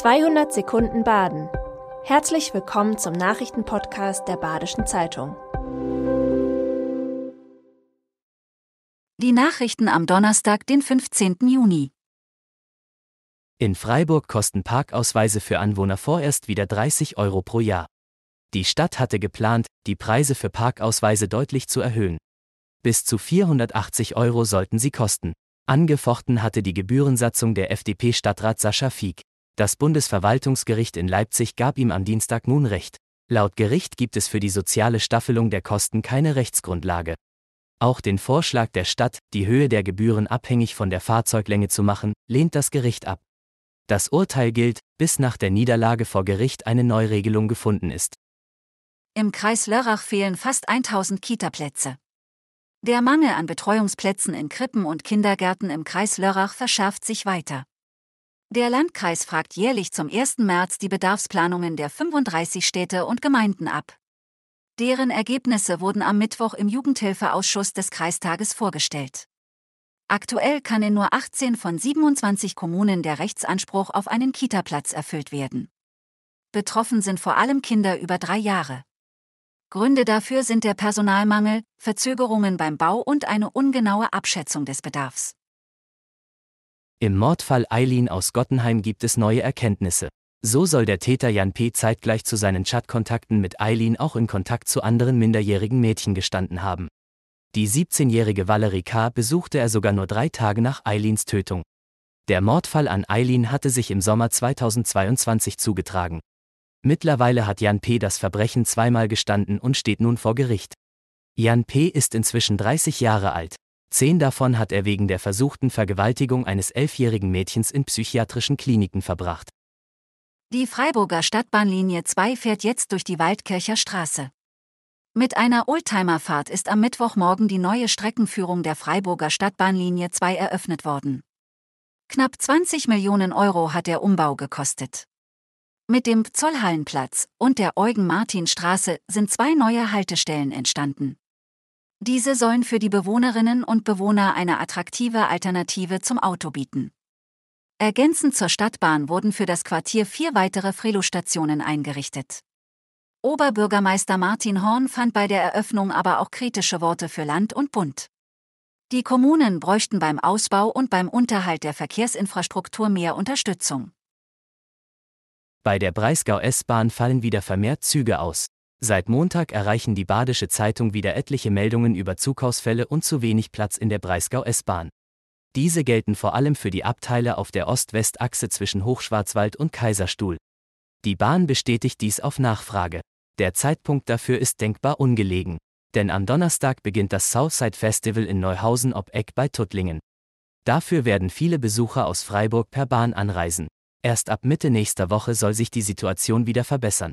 200 Sekunden Baden. Herzlich willkommen zum Nachrichtenpodcast der Badischen Zeitung. Die Nachrichten am Donnerstag, den 15. Juni. In Freiburg kosten Parkausweise für Anwohner vorerst wieder 30 Euro pro Jahr. Die Stadt hatte geplant, die Preise für Parkausweise deutlich zu erhöhen. Bis zu 480 Euro sollten sie kosten. Angefochten hatte die Gebührensatzung der FDP-Stadtrat Sascha Fiek. Das Bundesverwaltungsgericht in Leipzig gab ihm am Dienstag nun Recht. Laut Gericht gibt es für die soziale Staffelung der Kosten keine Rechtsgrundlage. Auch den Vorschlag der Stadt, die Höhe der Gebühren abhängig von der Fahrzeuglänge zu machen, lehnt das Gericht ab. Das Urteil gilt, bis nach der Niederlage vor Gericht eine Neuregelung gefunden ist. Im Kreis Lörrach fehlen fast 1000 Kitaplätze. Der Mangel an Betreuungsplätzen in Krippen und Kindergärten im Kreis Lörrach verschärft sich weiter. Der Landkreis fragt jährlich zum 1. März die Bedarfsplanungen der 35 Städte und Gemeinden ab. Deren Ergebnisse wurden am Mittwoch im Jugendhilfeausschuss des Kreistages vorgestellt. Aktuell kann in nur 18 von 27 Kommunen der Rechtsanspruch auf einen Kitaplatz erfüllt werden. Betroffen sind vor allem Kinder über drei Jahre. Gründe dafür sind der Personalmangel, Verzögerungen beim Bau und eine ungenaue Abschätzung des Bedarfs. Im Mordfall Eileen aus Gottenheim gibt es neue Erkenntnisse. So soll der Täter Jan P. zeitgleich zu seinen Chatkontakten mit Eileen auch in Kontakt zu anderen minderjährigen Mädchen gestanden haben. Die 17-jährige Valerie K. besuchte er sogar nur drei Tage nach Eileens Tötung. Der Mordfall an Eileen hatte sich im Sommer 2022 zugetragen. Mittlerweile hat Jan P. das Verbrechen zweimal gestanden und steht nun vor Gericht. Jan P. ist inzwischen 30 Jahre alt. Zehn davon hat er wegen der versuchten Vergewaltigung eines elfjährigen Mädchens in psychiatrischen Kliniken verbracht. Die Freiburger Stadtbahnlinie 2 fährt jetzt durch die Waldkircher Straße. Mit einer Oldtimerfahrt ist am Mittwochmorgen die neue Streckenführung der Freiburger Stadtbahnlinie 2 eröffnet worden. Knapp 20 Millionen Euro hat der Umbau gekostet. Mit dem Zollhallenplatz und der Eugen-Martin-Straße sind zwei neue Haltestellen entstanden. Diese sollen für die Bewohnerinnen und Bewohner eine attraktive Alternative zum Auto bieten. Ergänzend zur Stadtbahn wurden für das Quartier vier weitere Frelo-Stationen eingerichtet. Oberbürgermeister Martin Horn fand bei der Eröffnung aber auch kritische Worte für Land und Bund. Die Kommunen bräuchten beim Ausbau und beim Unterhalt der Verkehrsinfrastruktur mehr Unterstützung. Bei der Breisgau S-Bahn fallen wieder vermehrt Züge aus. Seit Montag erreichen die Badische Zeitung wieder etliche Meldungen über Zugausfälle und zu wenig Platz in der Breisgau S-Bahn. Diese gelten vor allem für die Abteile auf der Ost-West-Achse zwischen Hochschwarzwald und Kaiserstuhl. Die Bahn bestätigt dies auf Nachfrage. Der Zeitpunkt dafür ist denkbar ungelegen. Denn am Donnerstag beginnt das Southside Festival in Neuhausen ob Eck bei Tuttlingen. Dafür werden viele Besucher aus Freiburg per Bahn anreisen. Erst ab Mitte nächster Woche soll sich die Situation wieder verbessern.